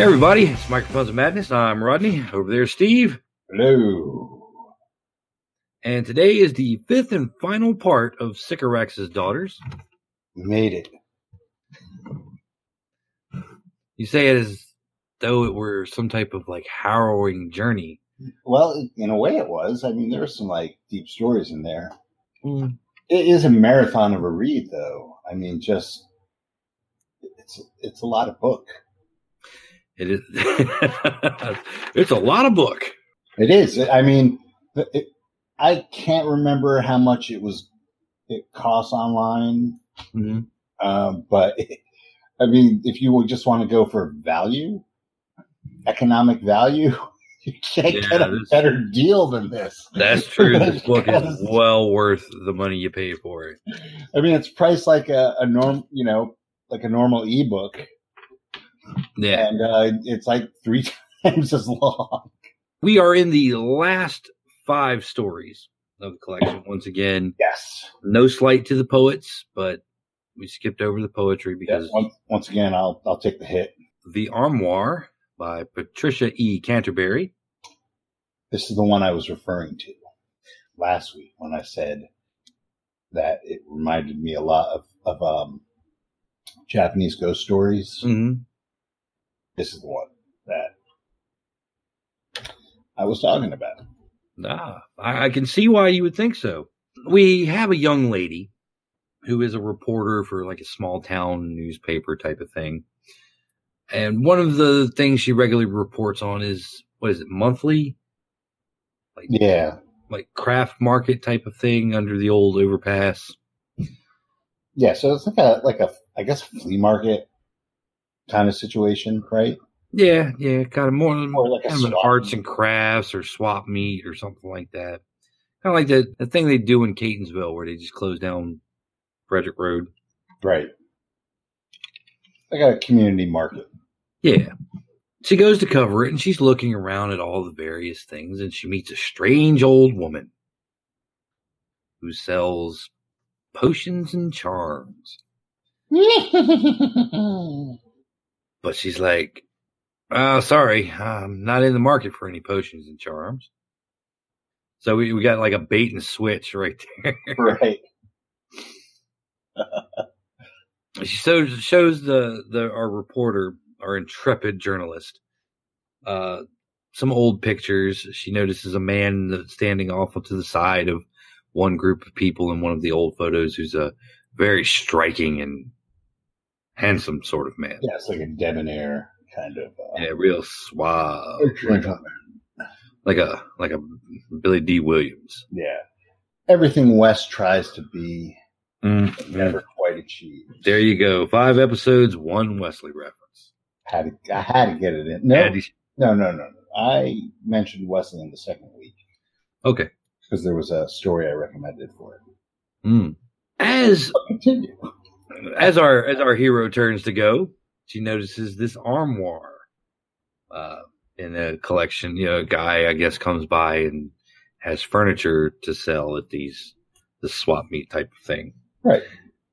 Hey everybody, it's Microphones of Madness. I'm Rodney. Over there, Steve. Hello. And today is the fifth and final part of Sycorax's Daughters. We made it. You say it as though it were some type of like harrowing journey. Well, in a way it was. I mean, there were some like deep stories in there. Mm. It is a marathon of a read though. I mean, just it's it's a lot of book. It is. it's a lot of book. It is. I mean, it, I can't remember how much it was it costs online. Mhm. Um, but I mean, if you would just want to go for value, economic value, you can't Yeah, get a this- better deal than this. That's true. This book is well worth the money you pay for it. I mean, it's priced like a, a norm, you know, like a normal ebook, Yeah. and uh, it's like three times as long. We are in the last five stories of the collection. Once again, Yes. no slight to the poets, but we skipped over the poetry Yes. because Once, once again, I'll I'll take the hit. The Armoire by Patricia E. Canterbury. This is the one I was referring to last week when I said that it reminded me a lot of of um, Japanese ghost stories. Mm-hmm. This is the one that I was talking about. Ah, I, can see why you would think so. We have a young lady who is a reporter for like a small town newspaper type of thing. And one of the things she regularly reports on is what is it, monthly? Like Yeah. like craft market type of thing under the old overpass. Yeah, so it's like a like a I guess flea market kind of situation, right? Yeah, yeah, kind of more, Or like a kind of an arts meet. and crafts or swap meet or something like that. Kind of like the, the thing they do in Catonsville where they just close down Frederick Road. Right. I got a community market. Yeah. She goes to cover it and she's looking around at all the various things and she meets a strange old woman who sells potions and charms. But she's like, oh, sorry, I'm not in the market for any potions and charms. So we, we got like a bait and switch right there. right. she shows, shows the, the, our reporter, our intrepid journalist, uh, some old pictures. She notices a man standing off to the side of one group of people in one of the old photos who's a very striking and handsome sort of man. Yeah, it's like a debonair kind of. Uh, Yeah, real suave. yeah. like a like a Billy Dee Williams. Yeah, everything West tries to be, Mm-hmm. never quite achieves. There you go. Five episodes, one Wesley reference. Had to, I had to get it in. No, no, no, no, no. I mentioned Wesley in the second week Okay. because there was a story I recommended for it. Mm. As continue. As our as our hero turns to go, she notices this armoire uh, in a collection. You know, a guy I guess comes by and has furniture to sell at these the swap meet type of thing. Right.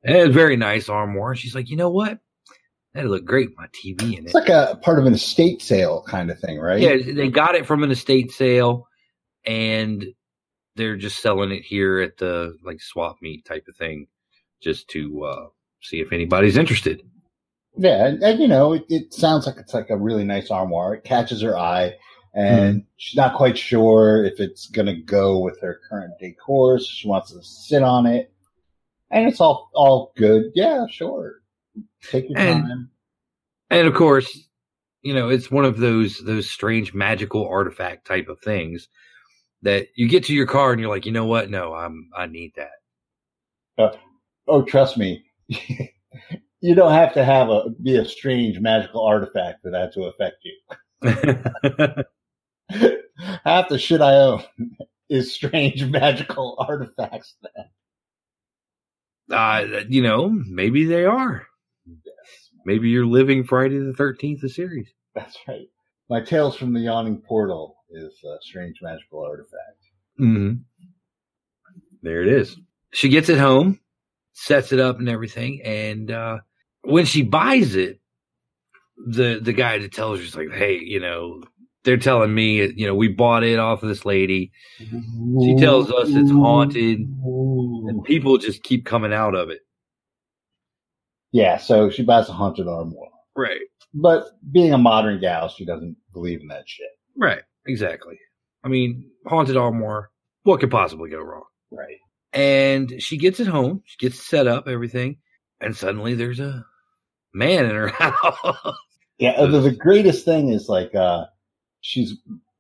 And it's a very nice armoire. She's like, you know what? That'd look great my TV in it. It's like a part of an estate sale kind of thing, right? Yeah, they got it from an estate sale, and they're just selling it here at the like swap meet type of thing, just to uh, see if anybody's interested. Yeah, and, and, you know, it, it sounds like it's like a really nice armoire. It catches her eye, and hmm. she's not quite sure if it's gonna go with her current decor. So she wants to sit on it, and it's all all good. Yeah, sure. Take your And- time. And of course, you know it's one of those those strange magical artifact type of things that you get to your car and you're like, you know what? No, I'm I need that. Uh, oh, trust me, you don't have to have a be a strange magical artifact for that to affect you. Half the shit I own is strange magical artifacts. uh, you know, maybe they are. Maybe you're living Friday the Thirteenth, the series. That's right. My Tales from the Yawning Portal is a strange magical artifact. Mm-hmm. There it is. She gets it home, sets it up and everything, and uh, when she buys it, the the guy that tells her is like, hey, you know, they're telling me, you know, we bought it off of this lady. She tells us it's haunted, and people just keep coming out of it. Yeah, so she buys a haunted armoire. Right. But being a modern gal, she doesn't believe in that shit. Right. Exactly. I mean, haunted armoire. What could possibly go wrong? Right. And she gets it home. She gets set up, everything, and suddenly there's a man in her house. Yeah, the, the greatest thing is like uh she's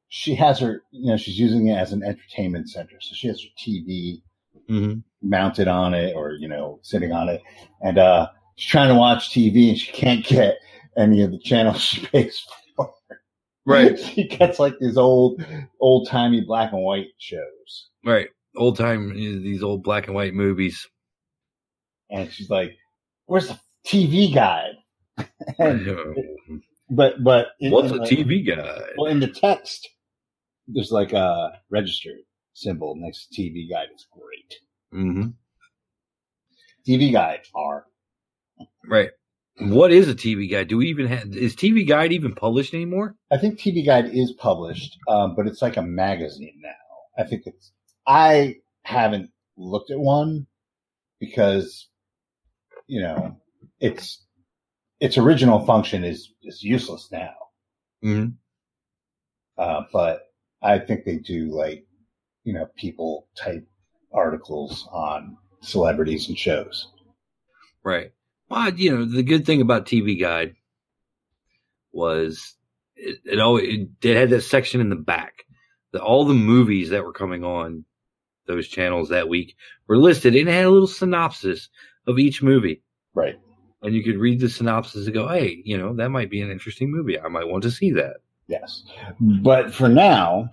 she has her you know she's using it as an entertainment center, so she has her TV mm-hmm. mounted on it or you know sitting on it, and uh she's trying to watch TV and she can't get any of the channels she pays for. Right. she gets like these old old timey black and white shows, Right. Old time, these old black and white movies. and she's like, "Where's the TV guide?" and, but but in- What's in a the- TV guide? Well, in the text, there's like a registered symbol next to TV guide. It's great. Mm-hmm. TV guide are Right. What is a TV guide? Do we even have, is TV guide even published anymore? I think TV Guide is published, um, but it's like a magazine now. I think it's. I haven't looked at one because, you know, its its original function is is useless now. Mm-hmm. Uh, but I think they do like, you know, people type articles on celebrities and shows. Right. But, you know, the good thing about TV Guide was it, it always, it, it had that section in the back that all the movies that were coming on those channels that week were listed and it had a little synopsis of each movie. Right. And you could read the synopsis and go, hey, you know, that might be an interesting movie. I might want to see that. Yes. But for now,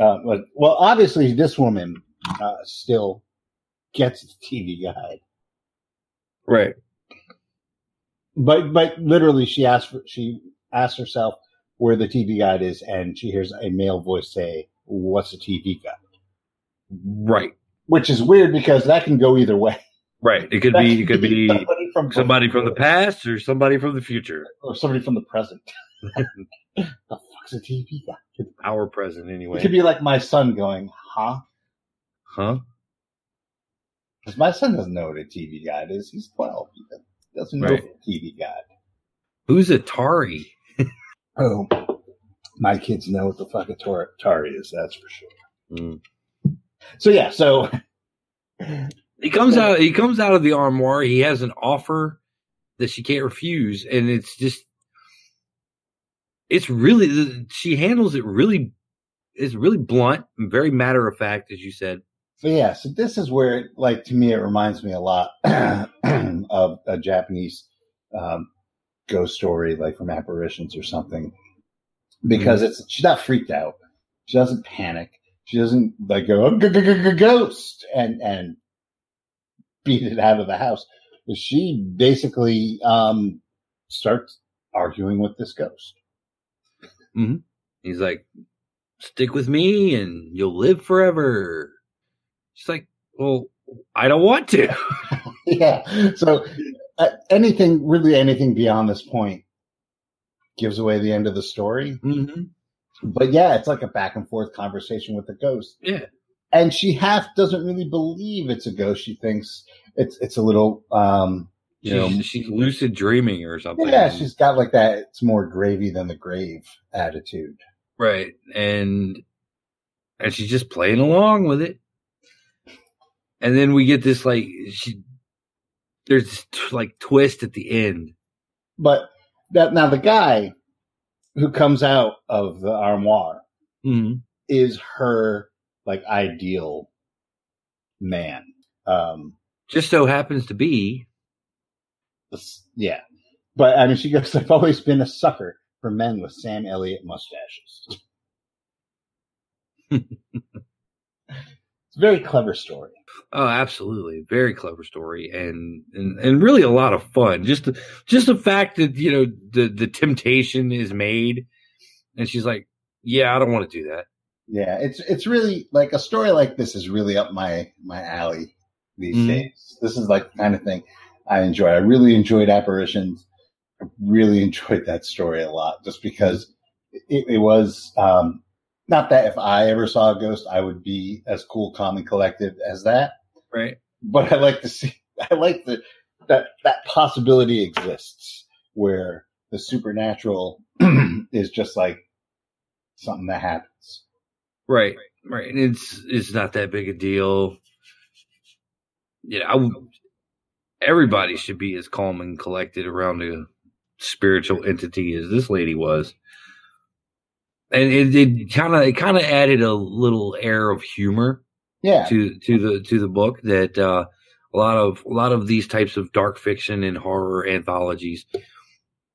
uh, well, obviously this woman uh, still gets the TV guide, Right. but but literally she asked for, she asked herself where the TV guide is, and she hears a male voice say, "What's a TV guide?" Right. Which is weird because that can go either way. Right. It could That be, it could be somebody from somebody from the past or somebody from the future. or somebody from the present. the fuck's a TV guide? Our present anyway. It could be like my son going, "Huh." Huh? Because my son doesn't know what a TV guide is. He's 12. He doesn't know Right. what a TV guide. Who's Atari? Oh, my kids know what the fuck Atari is. That's for sure. Mm. So yeah, so He comes out. He comes out of the armoire. He has an offer that she can't refuse, and it's just, it's really. She handles it really. It's really blunt, and very matter of fact, as you said. so yeah, so this is where, like, to me, it reminds me a lot of a Japanese um, ghost story, like from apparitions or something, because it's she's not freaked out. She doesn't panic. She doesn't like go "Oh, g- g- g- g- ghost and and beat it out of the house. She basically um, starts arguing with this ghost. He's like, "Stick with me, and you'll live forever." She's like, "Well, I don't want to." yeah. So uh, anything, really anything beyond this point gives away the end of the story. hmm But yeah, it's like a back and forth conversation with the ghost. Yeah. And she half doesn't really believe it's a ghost. She thinks it's, it's a little, um, you know, She's, she's lucid dreaming or something. yeah, she's got like that. It's more gravy than the grave attitude. right, and and she's just playing along with it. And then we get this like she there's this like twist at the end. But that now the guy who comes out of the armoire Mm-hmm. is her like ideal man. Um, Just so happens to be Yeah. But I mean, she goes, I've always been a sucker for men with Sam Elliott mustaches. it's a very clever story. Oh, absolutely. Very clever story and, and, and really a lot of fun. Just, the, just the fact that, you know, the, the temptation is made and she's like, yeah, I don't want to do that. Yeah, it's it's really like a story like this is really up my my alley these Mhm. days. This is like the kind of thing I enjoy. I really enjoyed apparitions. I really enjoyed that story a lot, just because it, it was um, not that if I ever saw a ghost, I would be as cool, calm, and collected as that. Right. But I like to see, I like the that that possibility exists where the supernatural is just like something that happens. Right. Right. And it's it's not that big a deal. Yeah, I would, everybody should be as calm and collected around a spiritual entity as this lady was. And it, it kind of it kind of added a little air of humor Yeah. to to the to the book that uh, a lot of a lot of these types of dark fiction and horror anthologies,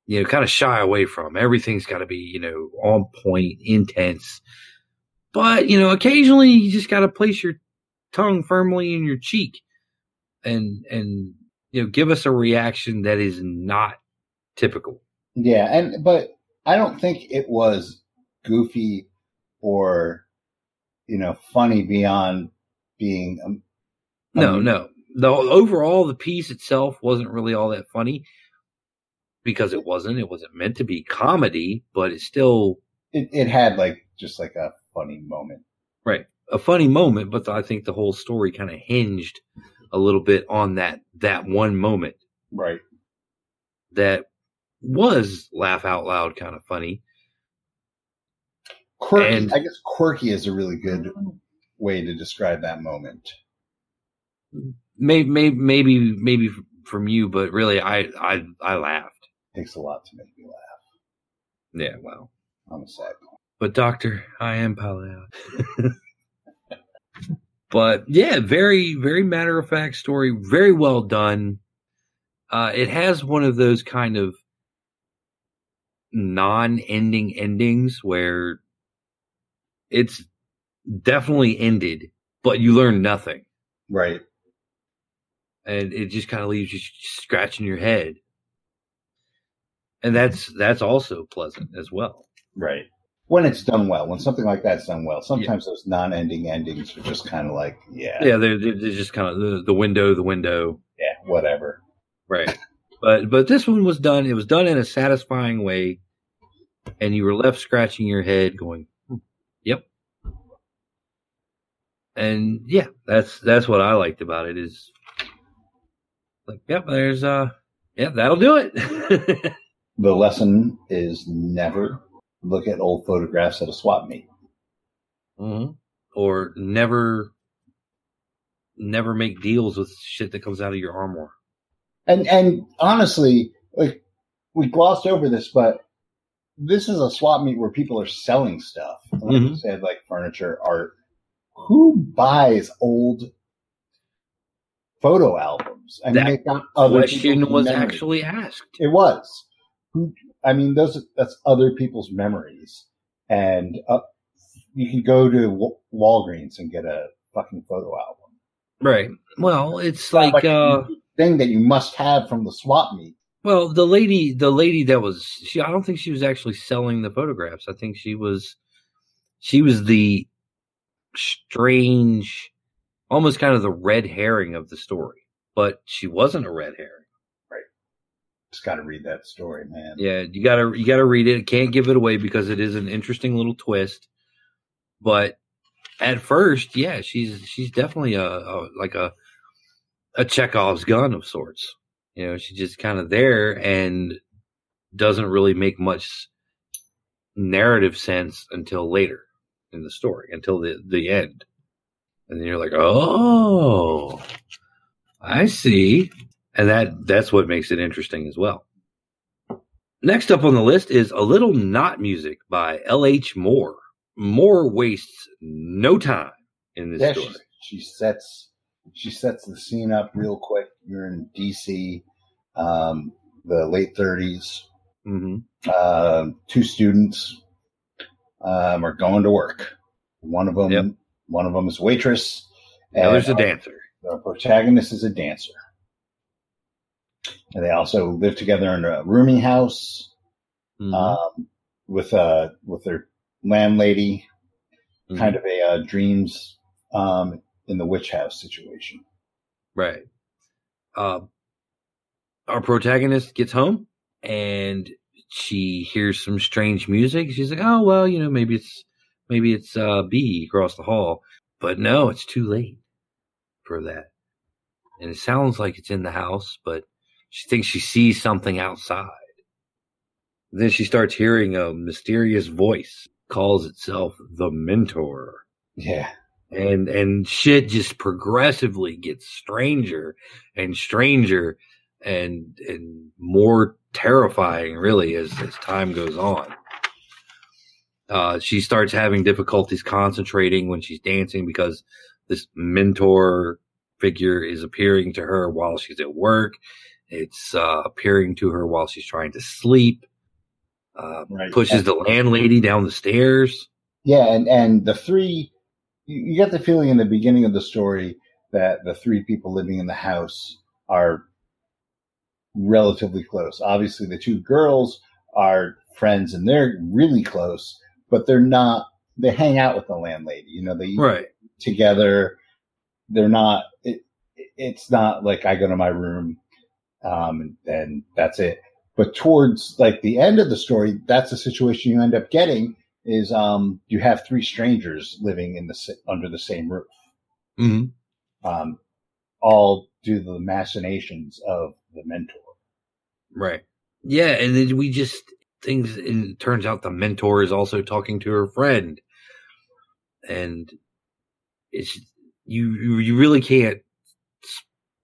you know, kind of shy away from. Everything's got to be you know on point, intense. But you know, occasionally you just got to place your tongue firmly in your cheek, and and you know, give us a reaction that is not typical. Yeah, and but I don't think it was goofy or you know funny beyond being um, No, um, no. The overall the piece itself wasn't really all that funny because it wasn't. It wasn't meant to be comedy, but it still It, it had like just like a funny moment. right a funny moment. But I think the whole story kind of hinged a little bit on that that one moment Right. that was laugh out loud kind of funny. Quirky. And- I guess quirky is a really good way to describe that moment. Maybe maybe maybe maybe from you, but really I I I laughed. takes a lot to make me laugh. Yeah, well. I'm a sad. But doctor, I am Pagliacci. but yeah, very, very matter of fact story. Very well done. Uh, it has one of those kind of non-ending endings where it's definitely ended, but you learn nothing, Right. and it just kind of leaves you scratching your head. And that's that's also pleasant as well. Right. When it's done well, when something like that's done well, sometimes those non-ending endings are just kind of like, yeah, Yeah, they're, they're just kind of the, the window, the window. yeah, whatever. Right. but but this one was done. It was done in a satisfying way, and you were left scratching your head, going, "Hmm, "Yep." And yeah, that's that's what I liked about it. Is like, yep, there's uh, yeah, that'll do it. The lesson is never look at old photographs at a swap meet. hmm Or never, never make deals with shit that comes out of your armoire. And and honestly, like we glossed over this, but this is a swap meet where people are selling stuff. Like you Mhm. said, like furniture, art. Who buys old photo albums? I mean, That other Question was memories. actually asked. It was. Who? I mean, those that's other people's memories, and uh, you can go to Walgreens and get a fucking photo album. Right. Well, it's Not like, uh, a thing that you must have from the swap meet. Well, the lady, the lady that was she, I don't think she was actually selling the photographs. I think she was, she was the strange, almost kind of the red herring of the story, but she wasn't a red herring. Right. Just got to read that story, man. Yeah, you gotta, you gotta read it. Can't give it away because it is an interesting little twist. But at first, yeah, she's she's definitely a, a like a a Chekhov's gun of sorts. You know, she's just kind of there and doesn't really make much narrative sense until later in the story, until the the end, and then you're like, oh, I see, and that that's what makes it interesting as well. Next up on the list is A Little Night Music by L.H. Moore. Moore wastes no time in this Yeah, story. she, she sets she sets the scene up real quick. You're in D.C., um, the late 30s. Mm-hmm. Um, two students um, are going to work. One of them, Yep. one of them is a waitress. The other's a our- dancer. The protagonist is a dancer. And they also live together in a rooming house Mhm. um, with uh, with their landlady. Mhm. Kind of a uh, dreams um, in the witch house situation. Right. Uh, our protagonist gets home and she hears some strange music. She's like, "Oh well, you know, maybe it's maybe it's uh, B across the hall." But no, it's too late for that. And it sounds like it's in the house, but she thinks she sees something outside. Then she starts hearing a mysterious voice calls itself the mentor. Yeah. And and shit just progressively gets stranger and stranger and and more terrifying really as, as time goes on. Uh, she starts having difficulties concentrating when she's dancing because this mentor figure is appearing to her while she's at work. It's uh, appearing to her while she's trying to sleep. Uh, right. Pushes and, the landlady down the stairs. Yeah, and and the three, you, you get the feeling in the beginning of the story that the three people living in the house are relatively close. Obviously, the two girls are friends and they're really close, but they're not. They hang out with the landlady. You know, they eat right. together. They're not. It, it's not like I go to my room um, and, and that's it. But towards like the end of the story, that's the situation you end up getting is um, you have three strangers living in the under the same roof, mm-hmm. um, all due to the machinations of the mentor. Right. Yeah, and then we just things. And it turns out the mentor is also talking to her friend, and it's you. You really can't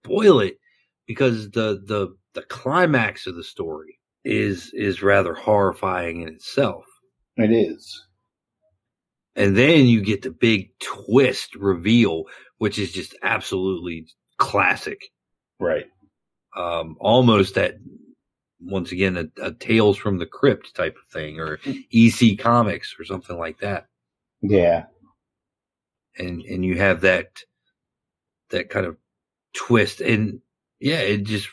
spoil it because the the the climax of the story is is rather horrifying in itself. It is. And then you get the big twist reveal, which is just absolutely classic. Right. Um, almost that once again a, a, Tales from the Crypt type of thing, or EC Comics or something like that. Yeah. And and you have that that kind of twist, and yeah, it just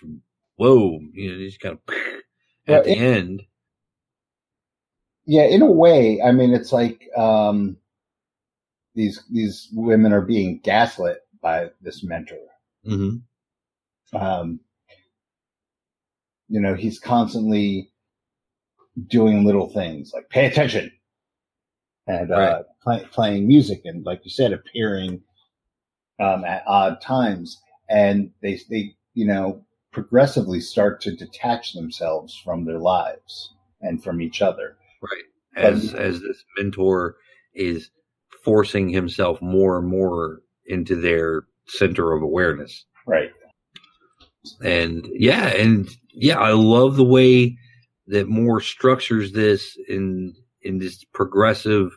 whoa, you know, just kind of at the it, end. Yeah, in a way, I mean, it's like um, these these women are being gaslit by this mentor. Mm-hmm. Um, you know, he's constantly doing little things like pay attention and uh, right. play, playing music and, like you said, appearing um, at odd times. And they they you know, progressively start to detach themselves from their lives and from each other. Right. As but, as this mentor is forcing himself more and more into their center of awareness. Right. And yeah, and yeah, I love the way that Moore structures this in in this progressive,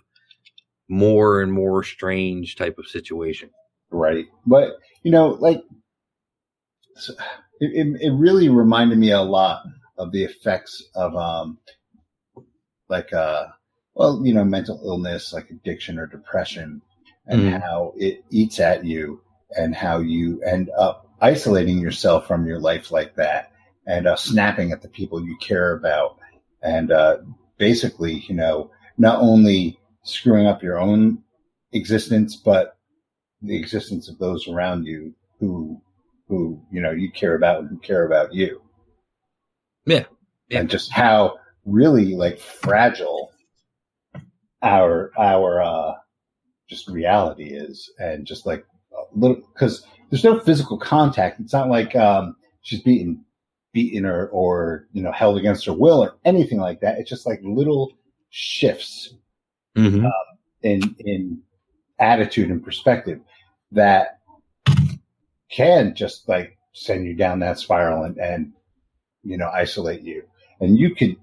more and more strange type of situation. Right. But you know, like it, it, really reminded me a lot of the effects of um, like uh, well, you know, mental illness like addiction or depression, and mm. how it eats at you, and how you end up isolating yourself from your life like that, and uh, snapping at the people you care about, and uh, basically, you know, not only screwing up your own existence, but the existence of those around you who who you know you care about and who care about you. Yeah. yeah. And just how really like fragile our our uh just reality is and just like a little because there's no physical contact. It's not like um she's beaten beaten or or you know held against her will or anything like that. It's just like little shifts mm-hmm. um, in in attitude and perspective that can just like send you down that spiral and, and you know isolate you. And you could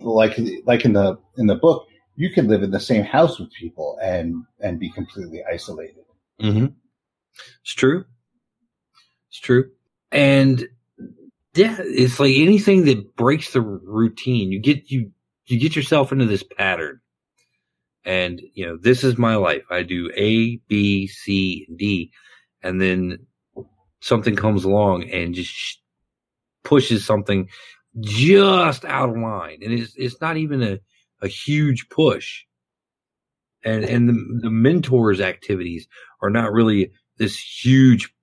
like like in the in the book, you could live in the same house with people and and be completely isolated. Mm-hmm. It's true. It's true. And yeah, it's like anything that breaks the routine. You get you you get yourself into this pattern. And you know, this is my life. I do A, B, C, D, and then something comes along and just pushes something just out of line. And it's, it's not even a, a huge push. And, and the, the mentors activities are not really this huge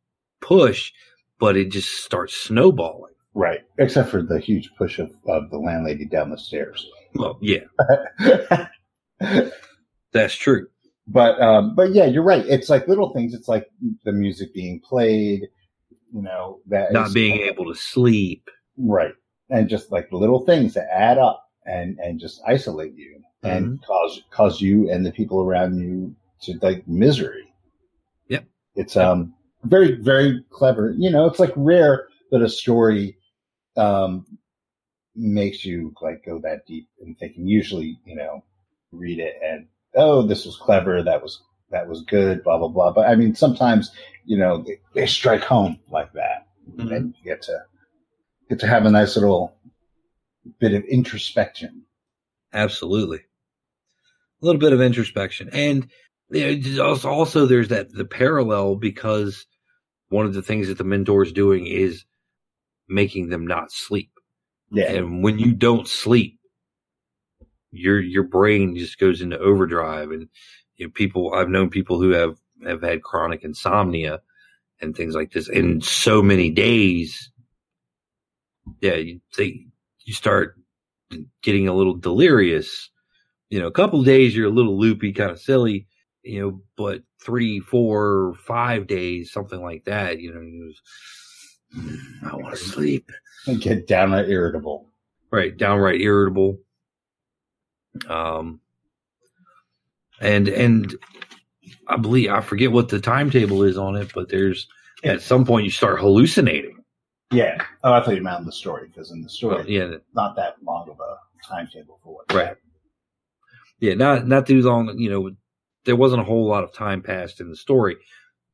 push, but it just starts snowballing. Right. Except for the huge push of, of the landlady down the stairs. Well, yeah, that's true. but um, but yeah, you're right. It's like little things. It's like the music being played, you know, that Not being able to sleep. right, and just like little things that add up and and just isolate you and cause cause you and the people around you to like misery. Yep. It's um very very clever. You know, it's like rare that a story um makes you like go that deep in thinking. Usually, you know, read it and oh, this was clever. That was that was good. Blah blah blah. But I mean, sometimes you know they, they strike home like that, Mhm. and you get to get to have a nice little bit of introspection. Absolutely. A little bit of introspection. And also there's that the parallel because one of the things that the mentor is doing is making them not sleep. Yeah, And when you don't sleep, your your brain just goes into overdrive and you know, people I've known people who have have had chronic insomnia and things like this in so many days. Yeah, you they you start getting a little delirious. You know, a couple of days you're a little loopy, kind of silly, you know, but three, four, five days, something like that, you know, you just, "Mm, I want to sleep. and get downright irritable. Right, downright irritable. Um, and and I believe I forget what the timetable is on it, but there's at some point you start hallucinating. Yeah. Oh, I thought you meant the story because in the story, Well, yeah, not that long of a timetable for what. Right. yeah, not not too long. You know, there wasn't a whole lot of time passed in the story,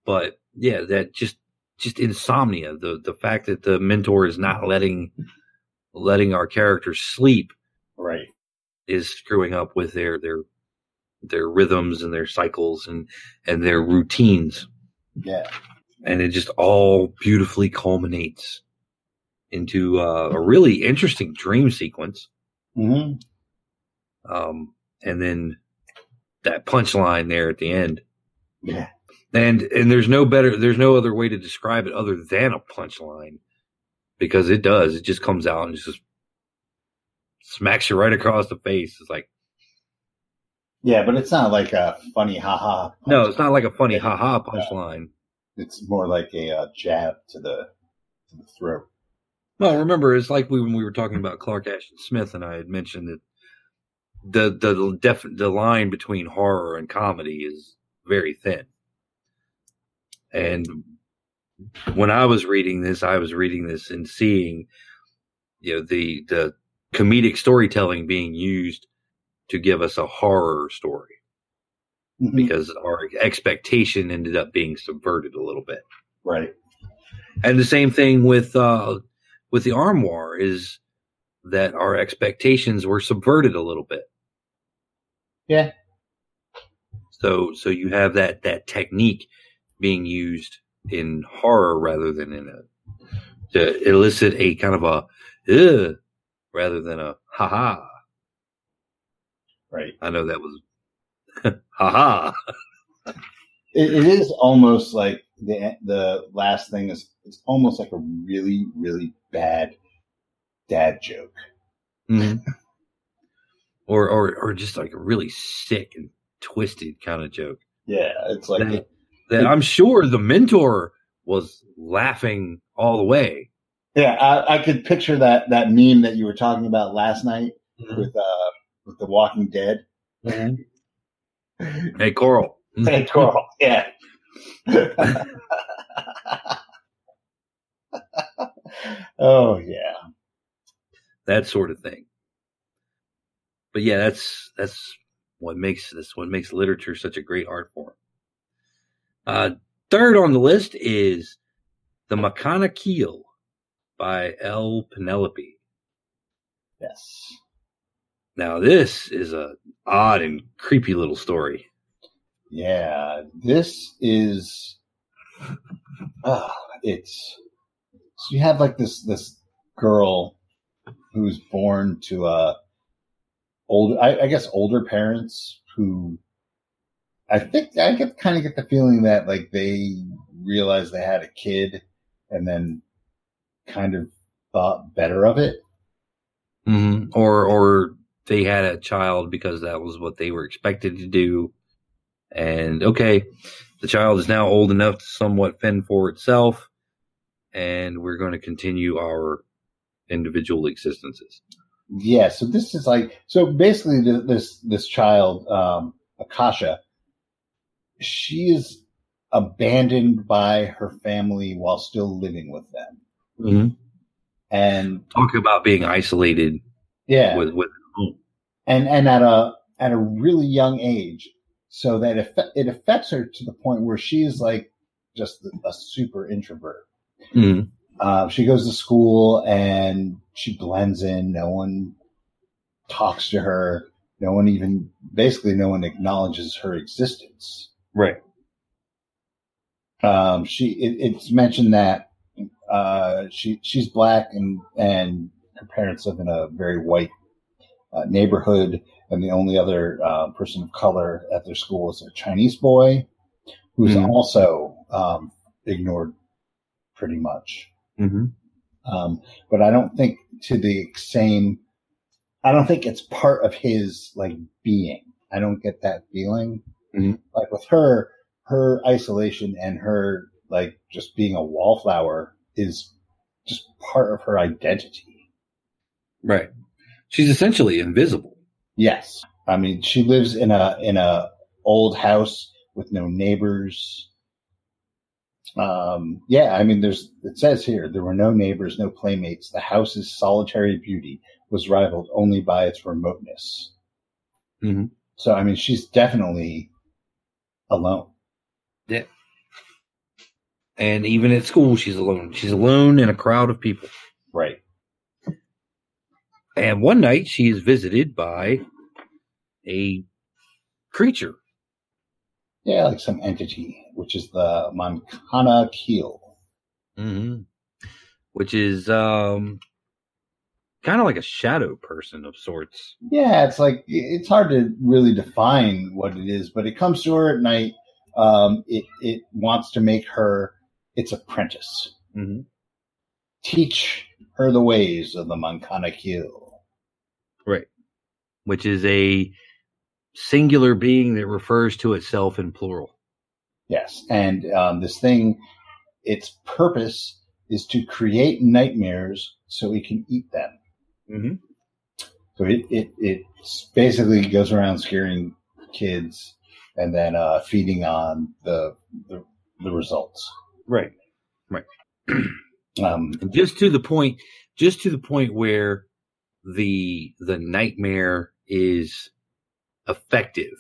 but yeah, that just just insomnia. The the fact that the mentor is not letting letting our characters sleep Right. is screwing up with their their their rhythms and their cycles and and their routines Yeah. and it just all beautifully culminates into uh, a really interesting dream sequence hmm um, and then that punchline there at the end Yeah. and and there's no better there's no other way to describe it other than a punchline because it does it just comes out and just smacks you right across the face it's like Yeah, but it's not like a funny haha. no it's not like a funny Yeah. haha punchline It's more like a uh, jab to the to the throat. Well, remember, it's like we, when we were talking about Clark Ashton Smith, and I had mentioned that the the def, the line between horror and comedy is very thin. And when I was reading this, I was reading this and seeing, you know, the the comedic storytelling being used to give us a horror story Mhm. because our expectation ended up being subverted a little bit. Right. And the same thing with uh with the armoire is that our expectations were subverted a little bit. Yeah. So so you have that that technique being used in horror rather than in a to elicit a kind of a Ugh, rather than a ha ha. Right. I know that was ha ha. It, it is almost like the the last thing is it's almost like a really really bad dad joke. Mhm. or or or just like a really sick and twisted kind of joke. Yeah, it's like that, that I'm sure the mentor was laughing all the way. yeah. I, I could picture that that meme that you were talking about last night Mhm. with uh with the Walking Dead. Hey, Coral. Hey, Coral. Yeah. oh yeah. That sort of thing. But yeah, that's that's what makes this what makes literature such a great art form. Uh, third on the list is the Makana Keel by L. Penelope. Yes. Now this is a odd and creepy little story. Yeah. This is. Uh, it's. So you have like this this girl who's born to uh older I, I guess older parents who I think I get kind of get the feeling that like they realized they had a kid and then kind of thought better of it. hmm Or or they had a child because that was what they were expected to do. And okay, the child is now old enough to somewhat fend for itself, and we're going to continue our individual existences. Yeah, so this is like so basically th- this this child um Akasha she is abandoned by her family while still living with them. Mm-hmm. And Talk about being isolated yeah, with with and and at a at a really young age, so that it, affects her to the point where she is like just a super introvert. Mhm. Uh, she goes to school and she blends in. No one talks to her. No one even, basically, no one acknowledges her existence. right. Um, she, it, it's mentioned that, uh, she, she's black and, and her parents live in a very white, uh, neighborhood. And the only other, uh, person of color at their school is a Chinese boy who's Mhm. also, um, ignored pretty much. Mm-hmm. Um, but I don't think to the same, I don't think it's part of his like being. I don't get that feeling. Mhm. Like with her, her isolation and her like just being a wallflower is just part of her identity. Right. She's essentially invisible. Yes. I mean, she lives in a, in a old house with no neighbors. Um, yeah, I mean, there's, it says here, there were no neighbors, no playmates. The house's solitary beauty was rivaled only by its remoteness. Mhm. So, I mean, she's definitely alone. Yeah. And even at school, she's alone. She's alone in a crowd of people. Right. And one night, she is visited by a creature. Yeah, like some entity, which is the Mancana Keel. Mm-hmm. Which is um, kind of like a shadow person of sorts. Yeah, it's like it's hard to really define what it is, but it comes to her at night. Um, it it wants to make her its apprentice, Mm-hmm. teach her the ways of the Mancana Keel. Right. Which is a singular being that refers to itself in plural. Yes, and um, this thing, its purpose is to create nightmares so it can eat them. Mm-hmm. So it it it basically goes around scaring kids and then uh, feeding on the the, the results. Right. Right. um, just to the point, just to the point where the the nightmare is effective,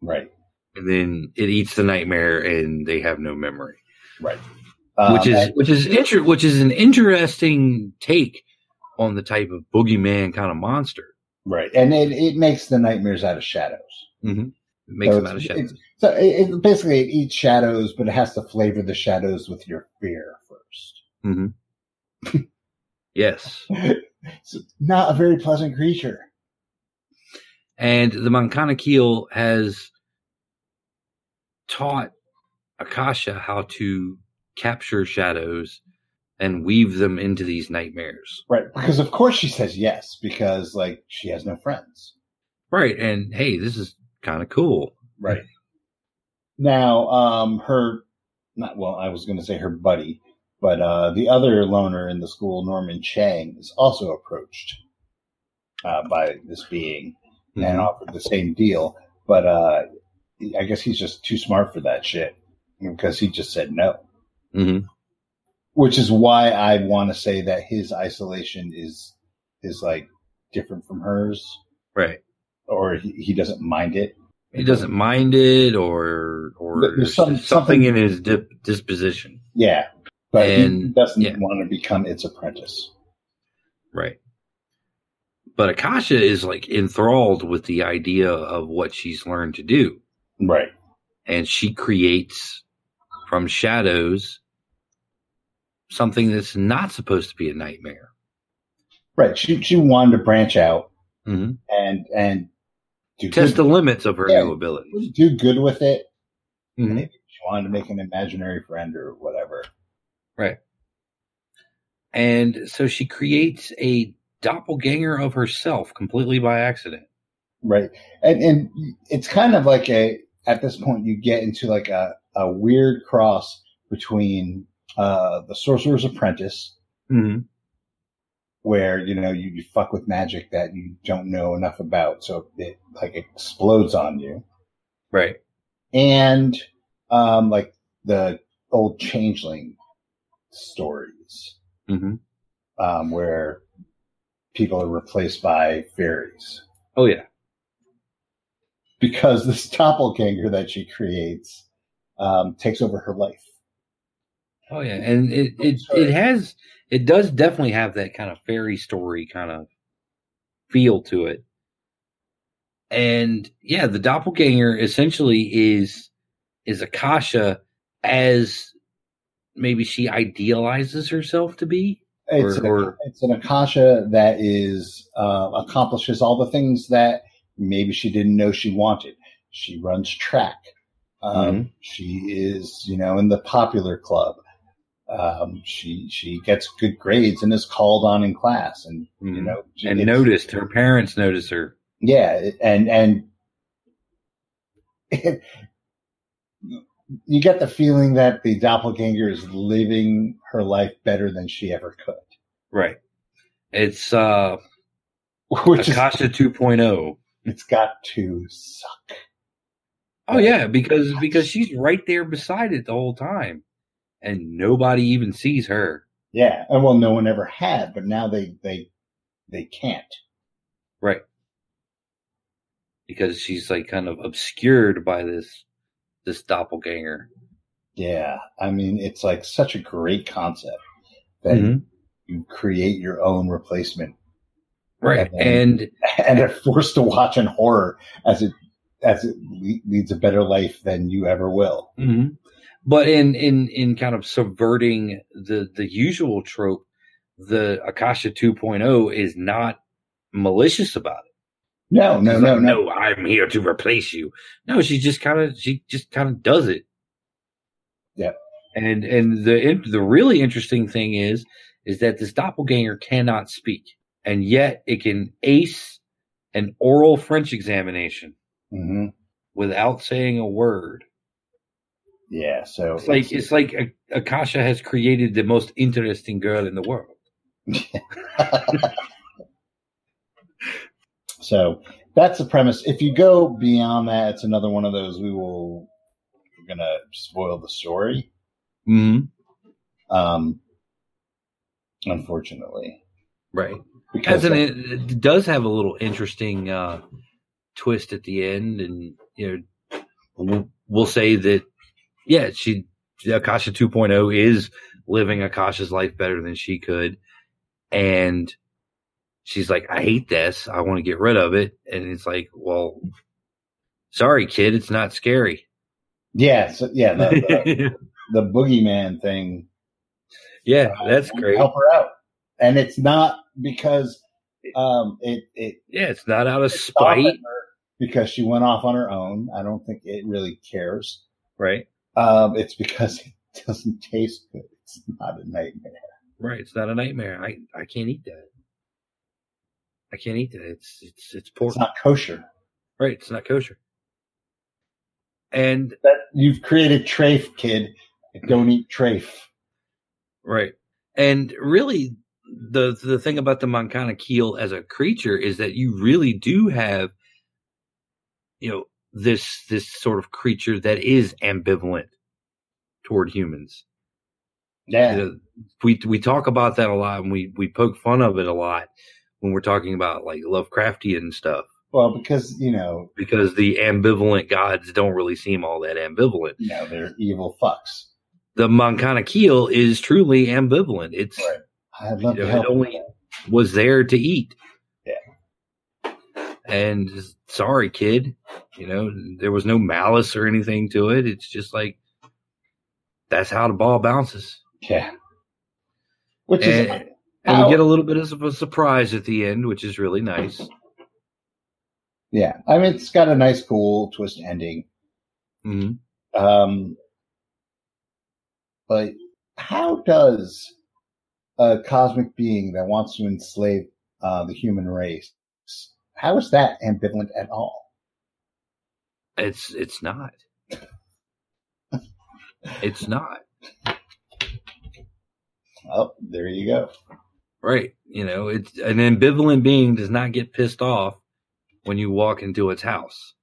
right, and then it eats the nightmare, and they have no memory, right. Um, which is and- which is inter- which is an interesting take on the type of boogeyman kind of monster. right, and it, it makes the nightmares out of shadows. Mm-hmm. It makes So them out of shadows. So it, it basically it eats shadows, but it has to flavor the shadows with your fear first. Mm-hmm. yes. It's not a very pleasant creature. And the Mancana Keel has taught Akasha how to capture shadows and weave them into these nightmares. Right. Because of course she says yes, because like she has no friends. Right. And hey, this is kind of cool. Right. Now, um, her, not, well, I was going to say her buddy, but, uh, the other loner in the school, Norman Chang, is also approached, uh, by this being and Mhm. offered the same deal. But, uh, I guess he's just too smart for that shit because he just said no. Mhm. which is why I want to say that his isolation is is like different from hers, Right. or he, he doesn't mind it. He doesn't mind it or, or some- something, something- in his dip, disposition. Yeah, but he doesn't yeah. want to become its apprentice. Right. But Akasha is like enthralled with the idea of what she's learned to do. Right. and she creates from shadows something that's not supposed to be a nightmare. Right. She she wanted to branch out Mm-hmm. and and do Test the limits of her Yeah. new abilities. do good with it. Mhm. Maybe she wanted to make an imaginary friend or whatever. Right. And so she creates a doppelganger of herself completely by accident. Right. And and it's kind of like a at this point you get into like a, a weird cross between uh the Sorcerer's Apprentice, Mm-hmm. where, you know, you, you fuck with magic that you don't know enough about, so it like explodes on you. Right. And um like the old changeling stories, Mm-hmm. um, where people are replaced by fairies. Oh yeah. Because this doppelganger that she creates um, takes over her life. Oh yeah, and it it it has it does definitely have that kind of fairy story kind of feel to it. And yeah, the doppelganger essentially is is Akasha as maybe she idealizes herself to be. It's, Or- an, or- it's an Akasha that is uh, accomplishes all the things that maybe she didn't know she wanted. She runs track. Um, She is, you know, in the popular club. Um, she she gets good grades and is called on in class, and you Mhm. know, and noticed her parents notice her. Yeah, and and you get the feeling that the doppelganger is living her life better than she ever could, Right. It's uh which is Akasha 2.0. it's got to suck. Oh yeah, because because she's right there beside it the whole time, and nobody even sees her. Yeah, and well, no one ever had, but now they they they can't. Right. Because she's like kind of obscured by this this doppelganger. Yeah, I mean, it's like such a great concept that Mhm. you create your own replacement, Right. And And and are forced to watch in horror as it as it leads a better life than you ever will. mhm. but in in in kind of subverting the the usual trope, the Akasha 2.0 is not malicious about it. No, no, no, like, no. no, I'm here to replace you. No, she just kind of she just kind of does it. Yeah. And and the the really interesting thing is is that this doppelganger cannot speak, and yet it can ace an oral French examination hmm without saying a word. Yeah, so It's like it's like A- Akasha has created the most interesting girl in the world. so that's the premise. If you go beyond that, it's another one of those we will we're gonna spoil the story. Mm-hmm. Um, unfortunately, Right. because As an, it, it does have a little interesting uh, twist at the end, and you know, we'll, we'll say that yeah, she Akasha 2.0 is living Akasha's life better than she could, and she's like, I hate this, I want to get rid of it, and it's like, well, sorry, kid, it's not scary. yeah, so yeah, the, the, the boogeyman thing yeah, uh, that's great. Help her out, and it's not because um it it Yeah, it's not out of it's off at spite, because she went off on her own. I don't think it really cares. right? Um, it's because it doesn't taste good. It's not a nightmare. Right. It's not a nightmare. I, I can't eat that. I can't eat that. It's it's it's pork. It's not kosher. right. It's not kosher. And That you've created trafe, kid. Don't eat trafe. right. And really the the thing about the Mancana keel as a creature is that you really do have you know this this sort of creature that is ambivalent toward humans. Yeah. You know, we we talk about that a lot and we we poke fun of it a lot when we're talking about like Lovecraftian stuff. Well, because you know, because the ambivalent gods don't really seem all that ambivalent. know, they're evil fucks. The Mancana Keel is truly ambivalent. It's Right. I'd love You to know, help. it only was there to eat. Yeah. And sorry, kid, you know, there was no malice or anything to it. It's just like that's how the ball bounces. Yeah. Which is And, and how- we get a little bit of a surprise at the end, which is really nice. yeah. I mean, it's got a nice, cool twist ending. hmm Um, but how does a cosmic being that wants to enslave uh, the human race. How is that ambivalent at all? It's it's not. it's not. Oh, there you go. Right. You know, it's an ambivalent being does not get pissed off when you walk into its house.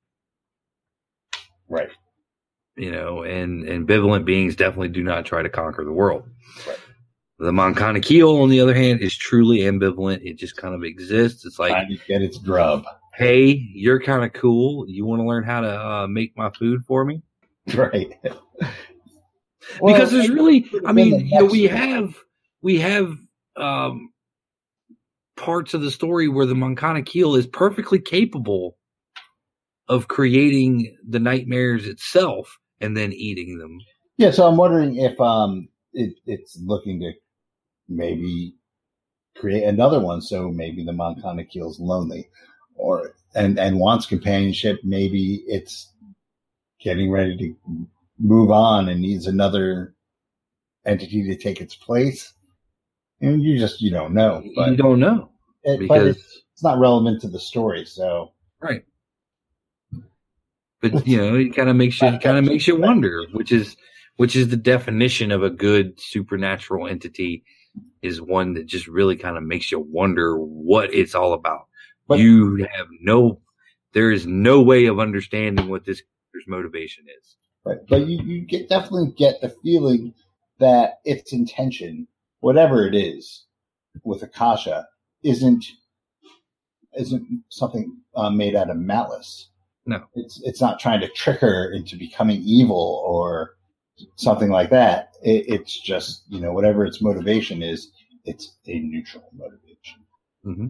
Right. You know, and ambivalent beings definitely do not try to conquer the world. Right. The Moncana Keel, on the other hand, is truly ambivalent. It just kind of exists. It's like, to get its grub. hey, you're kind of cool. You want to learn how to uh, make my food for me? Right. because there's really, I mean, you know, we have we have um, parts of the story where the Moncana Keel is perfectly capable of creating the nightmares itself and then eating them. Yeah, so I'm wondering if um it, it's looking to maybe create another one. So maybe the Moncana Keel's lonely, or and and wants companionship. Maybe it's getting ready to move on and needs another entity to take its place. And you just you don't know, but, you don't know it, but because it's, it's not relevant to the story. So right. But you know, it kind of makes you, kind of makes you wonder, which is, which is the definition of a good supernatural entity, is one that just really kind of makes you wonder what it's all about. But- you have no, there is no way of understanding what this character's motivation is. Right. But you, you get definitely get the feeling that its intention, whatever it is, with Akasha, isn't isn't something uh, made out of malice. No. it's it's not trying to trick her into becoming evil or something like that. It, it's just you know whatever its motivation is, it's a neutral motivation. hmm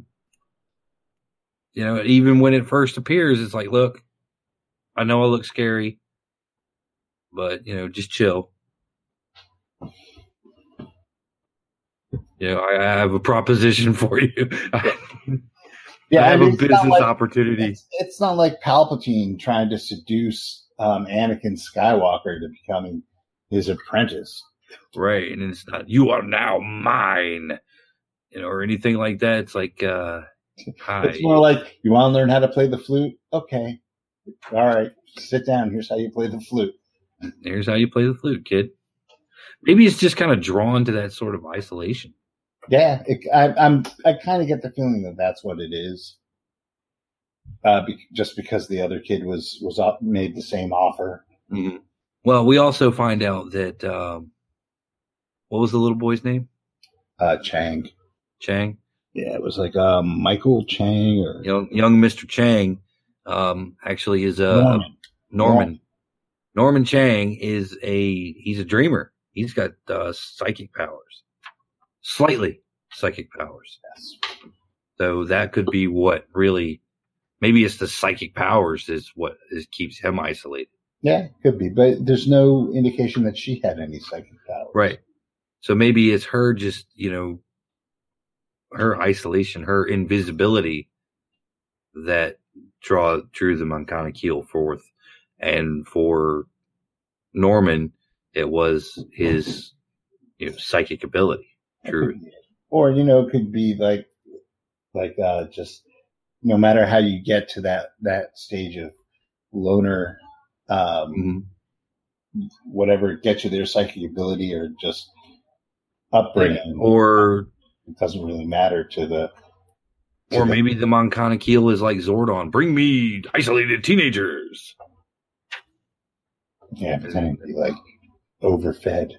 You know, even when it first appears, it's like, look, I know I look scary, but you know, just chill. You know, I, I have a proposition for you. yeah, I have mean, a business like- opportunity. It's, it's not like Palpatine trying to seduce um, Anakin Skywalker to becoming his apprentice. Right. And it's not, you are now mine, you know, or anything like that. It's like, uh, hi. It's more like, you want to learn how to play the flute? Okay. All right. Sit down. Here's how you play the flute. Here's how you play the flute, kid. Maybe it's just kind of drawn to that sort of isolation. Yeah. It, I, I'm, I kind of get the feeling that that's what it is. Uh, be, just because the other kid was, was up, made the same offer. Well, we also find out that, um, what was the little boy's name? Uh, Chang. Chang. Yeah. It was like, um, Michael Chang or Young, young Mr. Chang, um, actually is a Norman. Norman. Norman Chang is a, he's a dreamer. He's got, uh, psychic powers. Slightly psychic powers. Yes. So that could be what really, maybe it's the psychic powers is what is keeps him isolated. Yeah, could be, but there's no indication that she had any psychic powers. Right. So maybe it's her just, you know, her isolation, her invisibility that draw drew the Moncana Keel forth. And for Norman, it was his you know, psychic ability. True. Or, you know, it could be like, like, uh, just no matter how you get to that, that stage of loner, um, Mhm. whatever gets you their psychic ability or just upbringing, Or it doesn't really matter to the, to or the- maybe the Moncana Keel is like Zordon. Bring me isolated teenagers. yeah, pretending to be like overfed.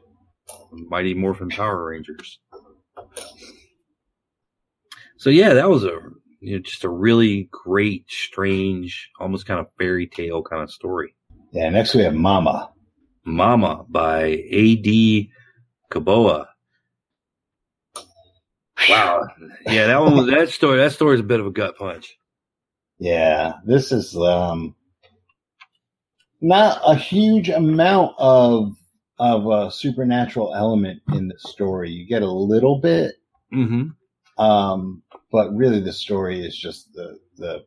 Mighty Morphin Power Rangers. So yeah, that was a you know, just a really great, strange, almost kind of fairy tale kind of story. Yeah. Next we have Mama. Mama by A.D. Koboah. Wow. Yeah, that one that story. That story is a bit of a gut punch. Yeah, this is um not a huge amount of of a supernatural element in the story. You get a little bit, Mm-hmm. um, but really the story is just the the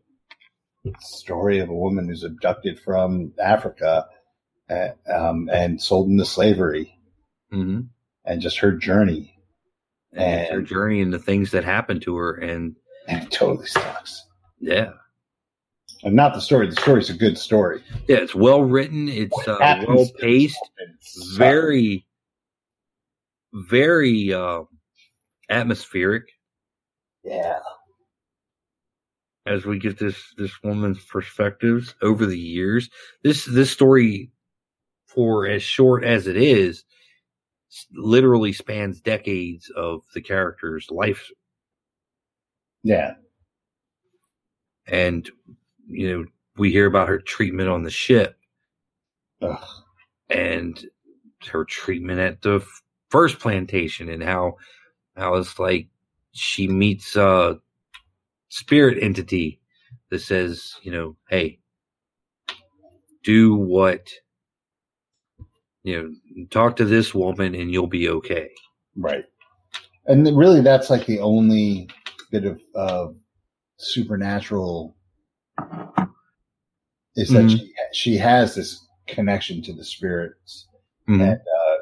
story of a woman who's abducted from Africa uh, um, and sold into slavery, Mm-hmm. and just her journey. and, her journey and the things that happened to her, and and it totally sucks. yeah, And not the story. The story's a good story. yeah, it's well written. It's uh, well paced. very very uh atmospheric yeah. As we get this this woman's perspectives over the years this this story for as short as it is literally spans decades of the character's life Yeah. and you know we hear about her treatment on the ship Ugh. and her treatment at the first plantation and how how it's like she meets a spirit entity that says you know hey do what you know talk to this woman and you'll be okay Right. And really, that's like the only bit of uh, supernatural is that Mhm. she, she has this connection to the spirits Mhm. and uh,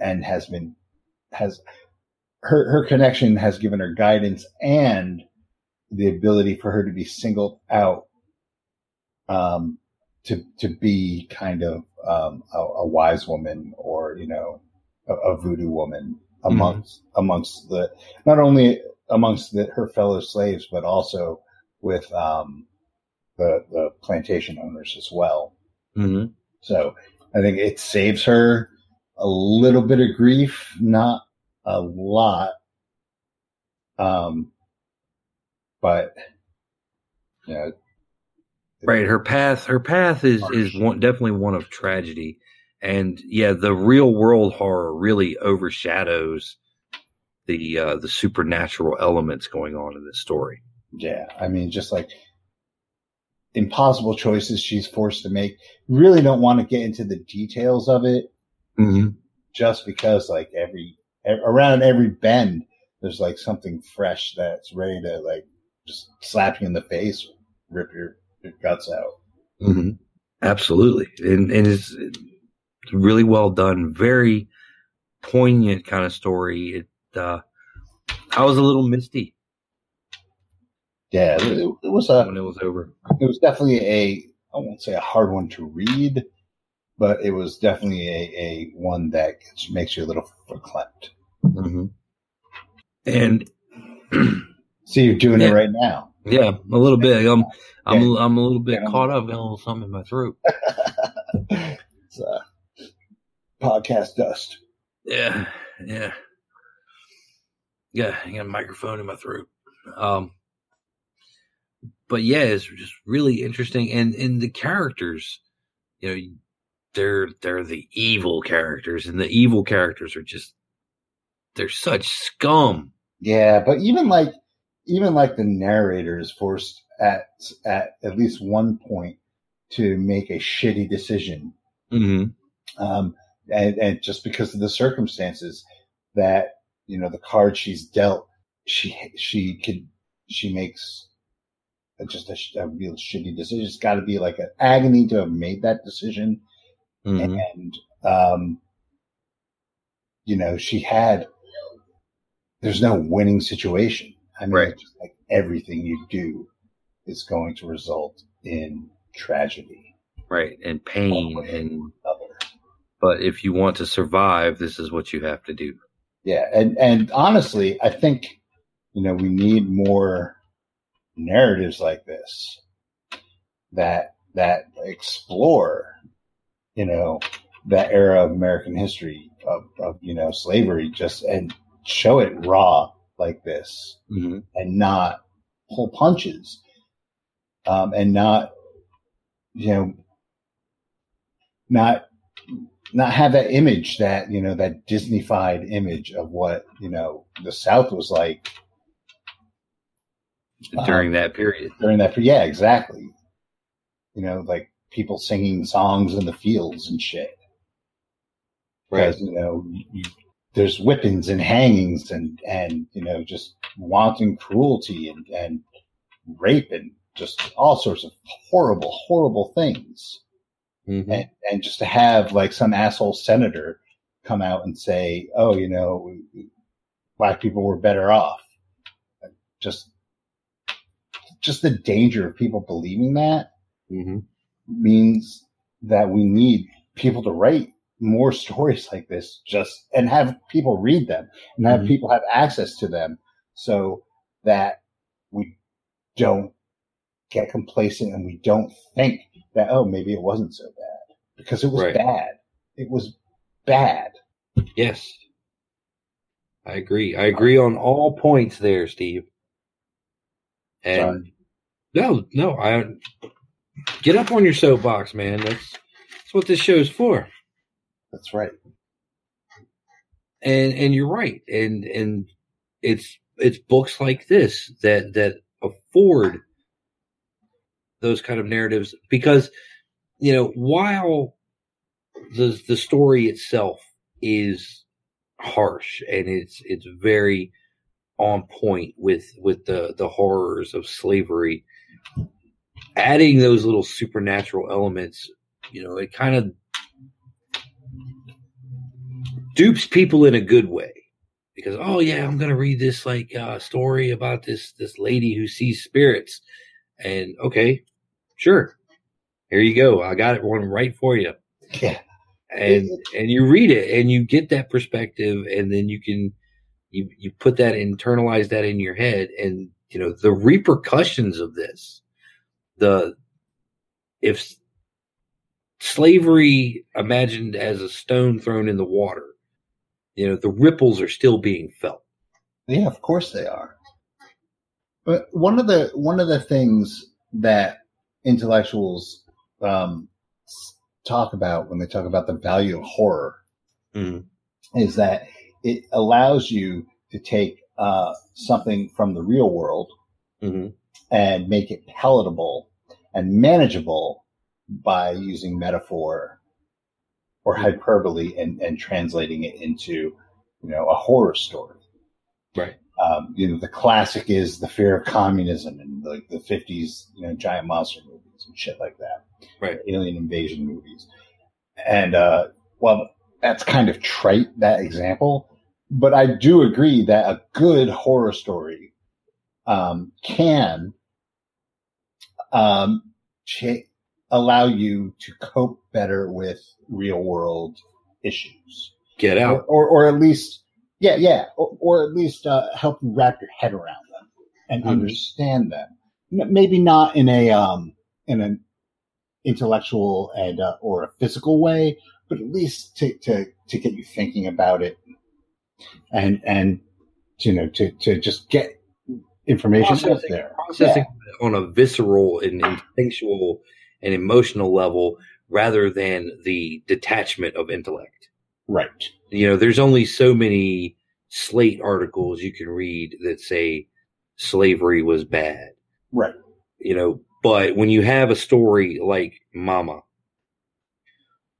and has been has her her connection has given her guidance and the ability for her to be singled out um to to be kind of um a, a wise woman or you know a, a voodoo woman amongst amongst the not only amongst the, her fellow slaves but also with um the the plantation owners as well Mhm. so I think it saves her a little bit of grief, not a lot. Um, but you know, right. Her path her path is is one, definitely one of tragedy. And yeah the real world horror really overshadows the uh the supernatural elements going on in this story. Yeah, I mean, just like impossible choices she's forced to make. Really don't want to get into the details of it. Mm-hmm. just because like every, around every bend, there's like something fresh that's ready to like just slap you in the face, rip your, your guts out. Mm-hmm. absolutely and and it's it's really well done very poignant kind of story it uh i was a little misty Yeah, it, it was a, when it was over it was definitely a I won't say a hard one to read, but it was definitely a, a one that gets, makes you a little verklempt. mm-hmm. and See, you're doing Yeah. it right now. yeah a little bit i'm i'm Yeah. i'm a little bit Yeah. caught up got a little something in my throat it's uh, podcast dust. Yeah, yeah, yeah. I got a microphone in my throat. Um, but yeah, it's just really interesting, and and the characters, you know, they're they're the evil characters, and the evil characters are just they're such scum. Yeah, but even like even like the narrator is forced at at at least one point to make a shitty decision Mm-hmm. um, and, and just because of the circumstances that you know the card she's dealt, she she could she makes a- just a, a real shitty decision. It's got to be like an agony to have made that decision, Mm-hmm. and um, you know she had. There's no winning situation. I mean, Right. like everything you do is going to result in tragedy. Right, and pain, and Other. but if you want to survive, this is what you have to do. Yeah, and and honestly, I think you know we need more narratives like this that that explore you know that era of American history of, of you know slavery just and show it raw like this Mm-hmm. and not pull punches um, and not you know not not have that image that you know that disneyfied image of what you know the south was like During that period, during that period yeah exactly. You know like people singing songs in the fields and shit. Because you know you, there's whippings and hangings and and you know just wanton cruelty and and rape and just all sorts of horrible horrible things mm-hmm. and, and just to have like some asshole senator come out and say oh you know black people were better off. Just, just the danger of people believing that Mm-hmm. means that we need people to write more stories like this just and have people read them and have Mhm. people have access to them so that we don't get complacent and we don't think that oh maybe it wasn't so bad because it was Right. bad it was bad Yes. I agree. I agree on all points there, Steve. And no, no, I get up on your soapbox, man. That's that's what this show's for. That's right And and you're right. And and it's it's books like this that that afford those kind of narratives because you know while the the story itself is harsh and it's it's very on point with with the the horrors of slavery adding those little supernatural elements you know it kind of dupes people in a good way. Because oh yeah i'm gonna read this like uh story about this this lady who sees spirits. And okay sure. Here you go. I got it one right for you. Yeah. And and you read it and you get that perspective and then you can you you put that internalize that in your head and you know the repercussions of this the if slavery imagined as a stone thrown in the water you know the ripples are still being felt Yeah, of course they are. But one of the one of the things that intellectuals um, talk about when they talk about the value of horror mm. is that it allows you to take uh, something from the real world hmm and make it palatable and manageable by using metaphor or hyperbole and, and translating it into you know a horror story right um, you know, the classic is the fear of communism and like the fifties, you know, giant monster movies and shit like that. Right. Alien invasion movies. And, uh, well, that's kind of trite, that example, but I do agree that a good horror story, um, can, um, cha- allow you to cope better with real world issues get out or, or at least, yeah, yeah, or, or at least uh, help you wrap your head around them and Mhm. understand them. Maybe not in a um, in an intellectual and uh, or a physical way, but at least to, to to get you thinking about it and and you know to to just get information out there. processing on a visceral and instinctual and emotional level rather than the detachment of intellect Right. you know, there's only so many slate articles you can read that say slavery was bad, Right. you know, but when you have a story like Mama,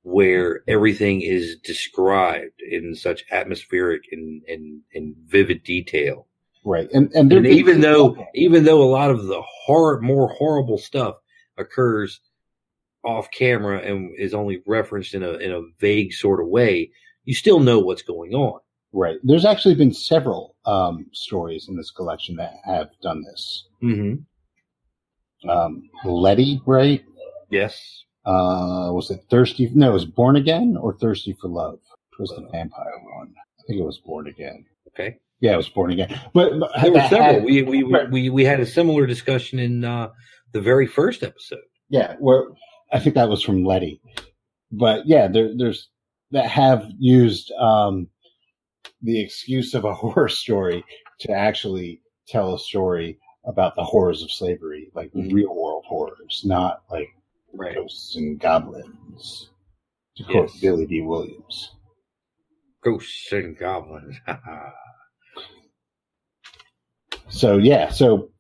where everything is described in such atmospheric and, and, and vivid detail. Right. And and, And even though, even though a lot of the hor- more horrible stuff occurs off camera and is only referenced in a, in a vague sort of way, you still know what's going on. right, there's actually been several um, stories in this collection that have done this. Mm-hmm. um, Letty, right? Yes. Uh, was it Thirsty? No, it was Born Again or Thirsty for Love. It was the vampire one. I think it was Born Again. Okay. Yeah, it was Born Again. But, but There were several. had- we, we, we, we had a similar discussion in uh, the very first episode. yeah, where I think that was from Letty. But yeah, there, there's that have used um, the excuse of a horror story to actually tell a story about the horrors of slavery, like Mhm. real world horrors, not like Right. ghosts and goblins. To quote Yes. Billy Dee Williams. Ghosts and goblins. So yeah, so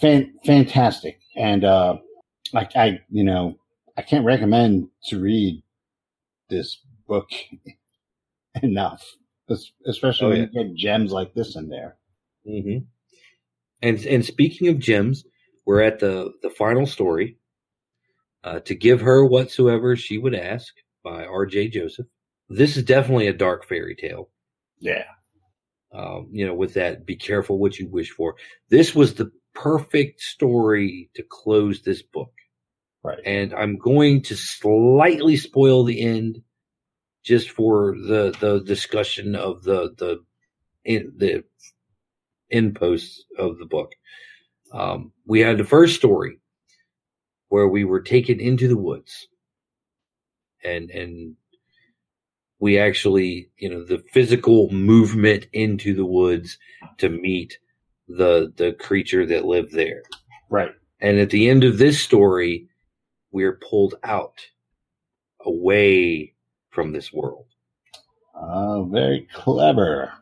fan, fantastic, and uh, I, I, you know, I can't recommend to read this book enough, especially Oh, when you get gems like this in there. hmm And and speaking of gems, we're at the the final story. Uh, to give her whatsoever she would ask by R.J. Joseph. This is definitely a dark fairy tale. Yeah, Um, you know, with that, be careful what you wish for. This was the perfect story to close this book. Right. And I'm going to slightly spoil the end just for the, the discussion of the, the, in the end posts of the book. Um, we had the first story where we were taken into the woods and, and we actually, you know, the physical movement into the woods to meet the, the creature that lived there. Right. And at the end of this story, we're pulled out away from this world. Uh, very clever.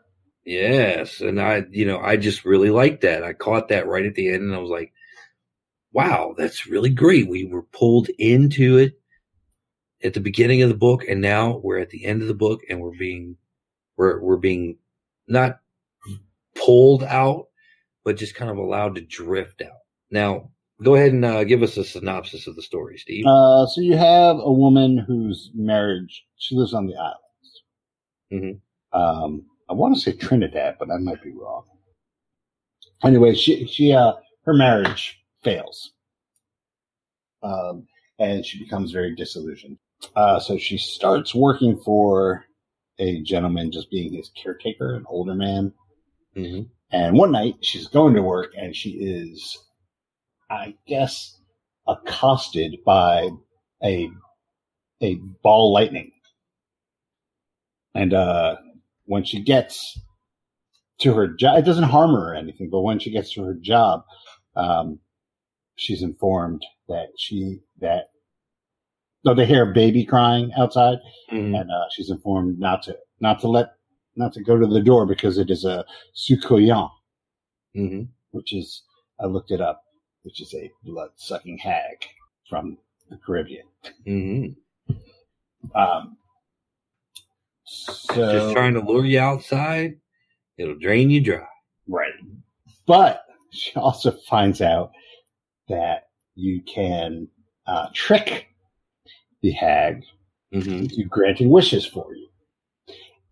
Yes. And I, you know, I just really liked that. I caught that right at the end and I was like, wow, that's really great. We were pulled into it at the beginning of the book and now we're at the end of the book and we're being, we're, we're being not pulled out, but just kind of allowed to drift out. Now, go ahead and uh, give us a synopsis of the story, Steve. Uh, so you have a woman whose marriage, she lives on the islands. Mhm. Um, I want to say Trinidad, but I might be wrong. Anyway, she, she, uh, her marriage fails. Um, and she becomes very disillusioned. Uh, so she starts working for a gentleman just being his caretaker, an older man. hmm And one night she's going to work and she is, I guess, accosted by a, a ball lightning. And, uh, when she gets to her job, it doesn't harm her or anything, but when she gets to her job, um, she's informed that she, that, no, they hear a baby crying outside hmm and, uh, she's informed not to, not to let, not to go to the door because it is a soucouyant hmm which is I looked it up, which is a blood sucking hag from the Caribbean. hmm Um, so Just trying to lure you outside. It'll drain you dry. right, but she also finds out that you can uh, trick the hag hmm into granting wishes for you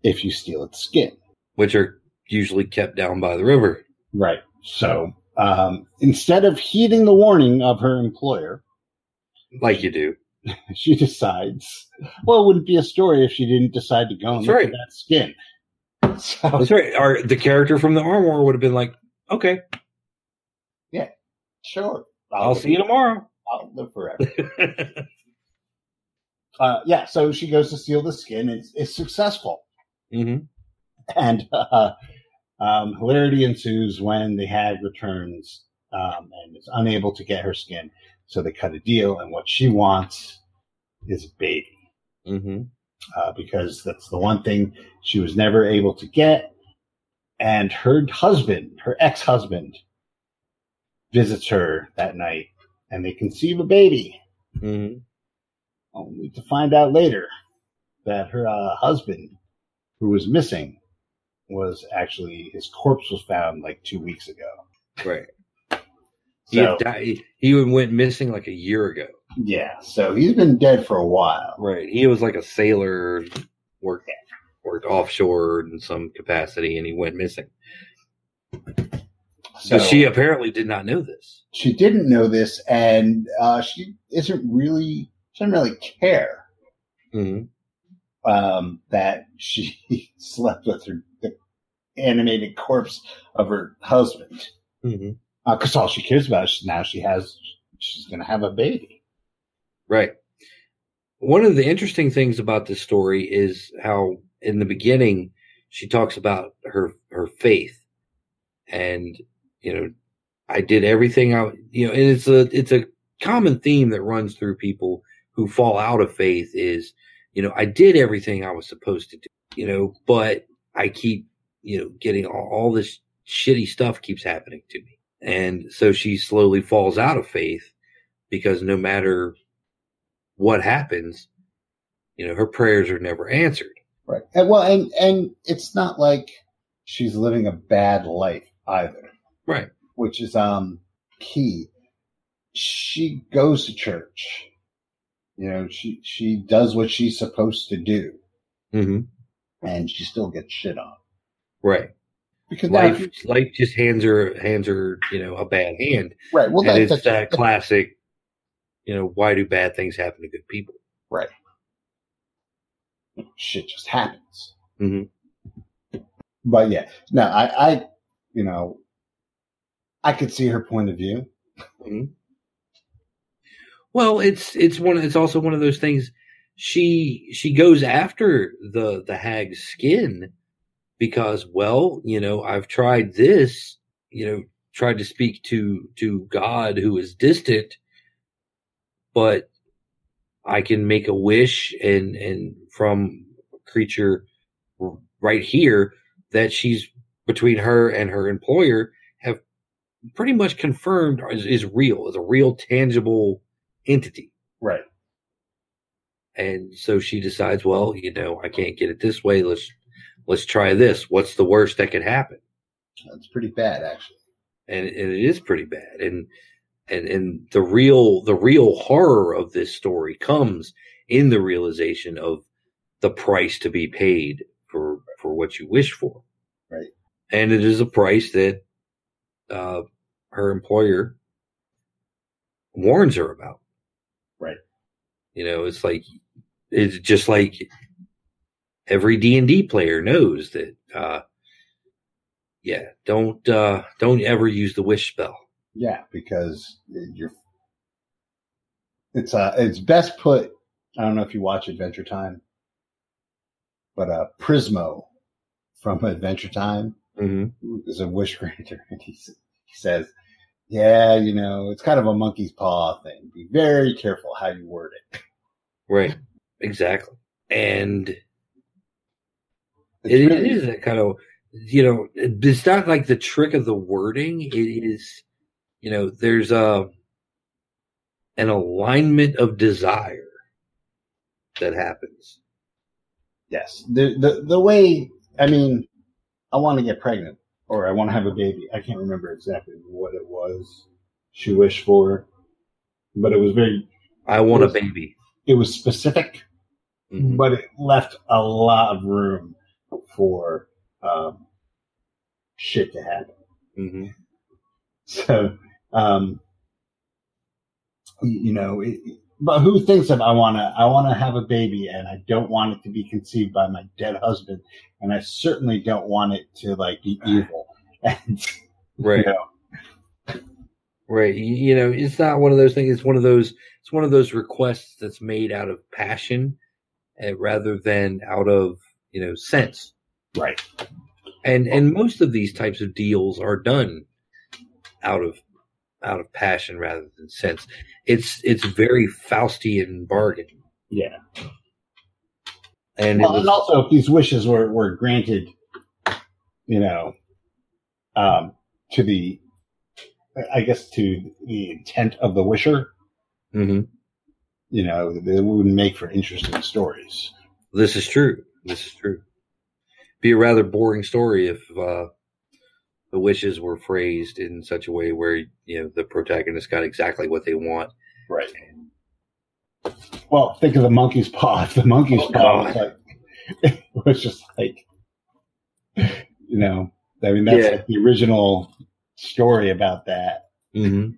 if you steal its skin. Which are usually kept down by the river. Right. So um, instead of heeding the warning of her employer, Like you do. she decides, well, it wouldn't be a story if she didn't decide to go and That's look right. at that skin. So, That's right. Our, the character from the armor would have been like, okay, yeah, sure. I'll see you tomorrow. I'll live forever. uh, yeah, so she goes to steal the skin. It's, it's successful. hmm And uh, um, hilarity ensues when the hag returns um, and is unable to get her skin. So they cut a deal, and what she wants is a baby. hmm uh, because that's the one thing she was never able to get. And her husband, her ex husband, visits her that night and they conceive a baby, hmm only to find out later that her uh, husband, who was missing, was actually his corpse was found like two weeks ago. Right. He, So, died, he went missing like a year ago. yeah, so he's been dead for a while. Right. He was like a sailor, worked worked offshore in some capacity, and he went missing. So So she apparently did not know this. she didn't know this, and uh, she isn't really, she doesn't really care. hmm um, that she slept with her animated corpse of her husband. Mm-hmm. Uh, because all she cares about is now she has she's going to have a baby. Right. One of the interesting things about this story is how in the beginning she talks about her her faith and you know I did everything I you know and it's a it's a common theme that runs through people who fall out of faith is you know I did everything I was supposed to do you know but I keep you know getting all, all this shitty stuff keeps happening to me and so she slowly falls out of faith because no matter what happens, you know, her prayers are never answered. Right. And, well, and and it's not like she's living a bad life either, Right. which is um key. She goes to church. You know, she she does what she's supposed to do, Mm-hmm. and she still gets shit on. Right. because life you- life just hands her hands her you know a bad hand, right. Well, that, it's that's that classic. You know, why do bad things happen to good people? right. Shit just happens. Mhm. But yeah, no, I, I, you know, I could see her point of view. Well, it's it's one. It's also one of those things. She she goes after the the hag's skin because, well, you know, I've tried this. You know, tried to speak to to God who is distant, but I can make a wish and and from a creature right here that she's between her and her employer have pretty much confirmed is, is real, is a real tangible entity. Right. And so she decides, well, you know, I can't get it this way. Let's let's try this. What's the worst that could happen? That's pretty bad, actually. And, and it is pretty bad. And and and the real the real horror of this story comes in the realization of the price to be paid for for what you wish for. Right. And it is a price that uh, her employer warns her about. Right. You know, it's like it's just like every D and D player knows that. Uh, yeah, don't uh, don't ever use the wish spell. Yeah, because you're. It's uh, it's best put. I don't know if you watch Adventure Time, but uh, Prismo from Adventure Time Mm-hmm. is a wish granter, and he he says, "Yeah, you know, it's kind of a monkey's paw thing. Be very careful how you word it." Right. Exactly. And it, really- it is that kind of, you know, it's not like the trick of the wording. It is, you know, there's a, an alignment of desire that happens. Yes, the the the way I mean, I want to get pregnant or I want to have a baby. I can't remember exactly what it was she wished for, but it was very I want a baby. it was specific, Mhm. but it left a lot of room for um, shit to happen. Mhm. So, um, you know, it, but who thinks of I want to I want to have a baby and I don't want it to be conceived by my dead husband and I certainly don't want it to like be evil and Right. you know, Right. You, you know, it's not one of those things. It's one of those, it's one of those requests that's made out of passion uh, rather than out of, you know, sense. right. And and most of these types of deals are done out of out of passion rather than sense. It's it's very faustian bargain. Yeah. And well it and also if these wishes were were granted you know um to the I guess to the intent of the wisher Mm-hmm. you know they wouldn't make for interesting stories. This is true this is true be a rather boring story if uh the wishes were phrased in such a way where you know the protagonist got exactly what they want Right. Well, think of the monkey's paw. The monkey's Oh, paw was like, it was just like, you know, I mean, that's Yeah. like the original story about that. mm-hmm.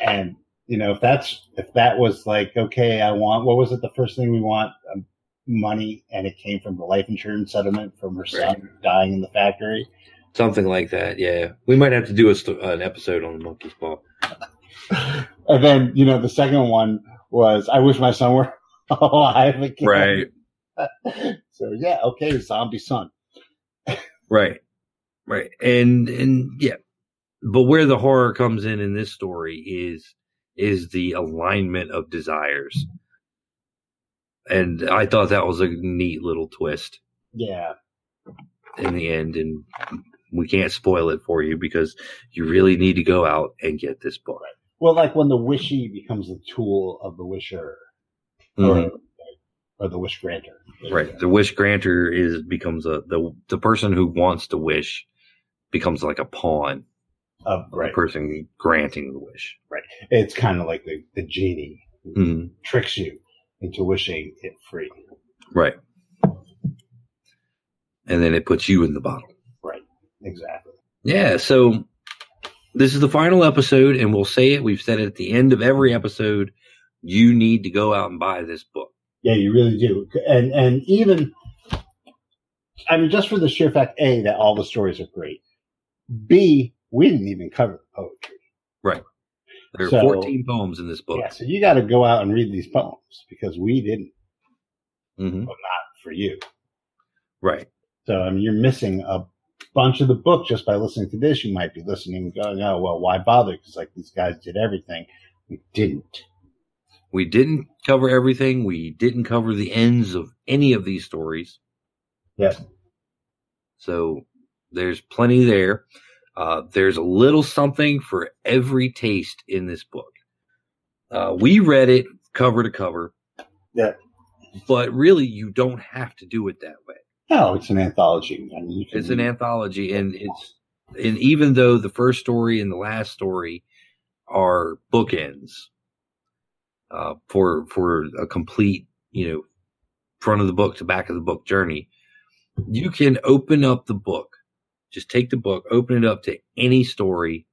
And, you know, if that's, if that was like, okay, I want, what was it? The first thing we want? Um, money. And it came from the life insurance settlement from her son dying in the factory. something like that yeah we might have to do a st- an episode on the monkey's paw And then, you know, the second one was, I wish my son were alive again. Right. so yeah, okay, zombie son. Right. Right. And and yeah. But where the horror comes in in this story is is the alignment of desires. And I thought that was a neat little twist Yeah. in the end and we can't spoil it for you because you really need to go out and get this book. Well, like when the wishy becomes the tool of the wisher, Mhm. or, or the wish granter. Right. The wish granter is becomes a the the person who wants to wish becomes like a pawn. Of, of right. The person granting the wish. Right. It's kind of like the, the genie who Mhm. tricks you into wishing it free. Right. And then it puts you in the bottle. Right. Exactly. Yeah, so this is the final episode, and we'll say it. We've said it at the end of every episode. You need to go out and buy this book. Yeah, you really do. And and even I mean, just for the sheer fact, A, that all the stories are great. B, we didn't even cover the poetry. There are So- 14 poems in this book. Yeah, so you got to go out and read these poems because we didn't, hmm but not for you. Right. So I mean, you're missing a bunch of the book just by listening to this. You might be listening and going, "Oh, well, why bother?" Because like these guys did everything. We didn't. We didn't cover everything. We didn't cover the ends of any of these stories. Yes. So there's plenty there. Uh, there's a little something for every taste in this book. Uh, we read it cover to cover. Yeah. But really, you don't have to do it that way. No, it's an anthology. I mean, can It's an anthology, and it's and even though the first story and the last story are bookends uh, for for a complete, you know, front of the book to back of the book journey, you can open up the book. Just take the book, open it up to any story,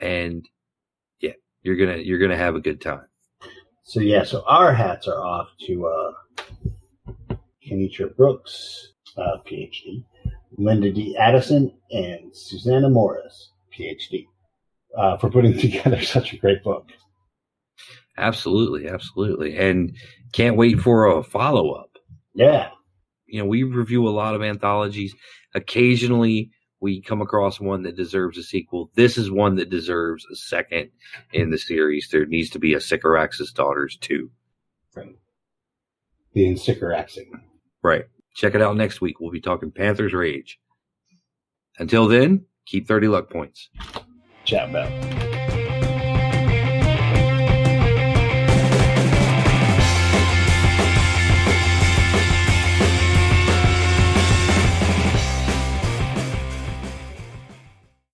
and yeah, you're gonna you're gonna have a good time. So yeah, so our hats are off to uh, Kinitra Brooks, uh, PhD, Linda D. Addison, and Susana Morris, PhD, uh, for putting together such a great book. Absolutely, absolutely, and can't wait for a follow up. Yeah, you know, we review a lot of anthologies. Occasionally, we come across one that deserves a sequel. This is one that deserves a second in the series. There needs to be a Sycorax's Daughters too. the Insycoraxing. Right. Check it out next week. We'll be talking Panther's Rage. Until then, keep 30 luck points. Ciao, Bell.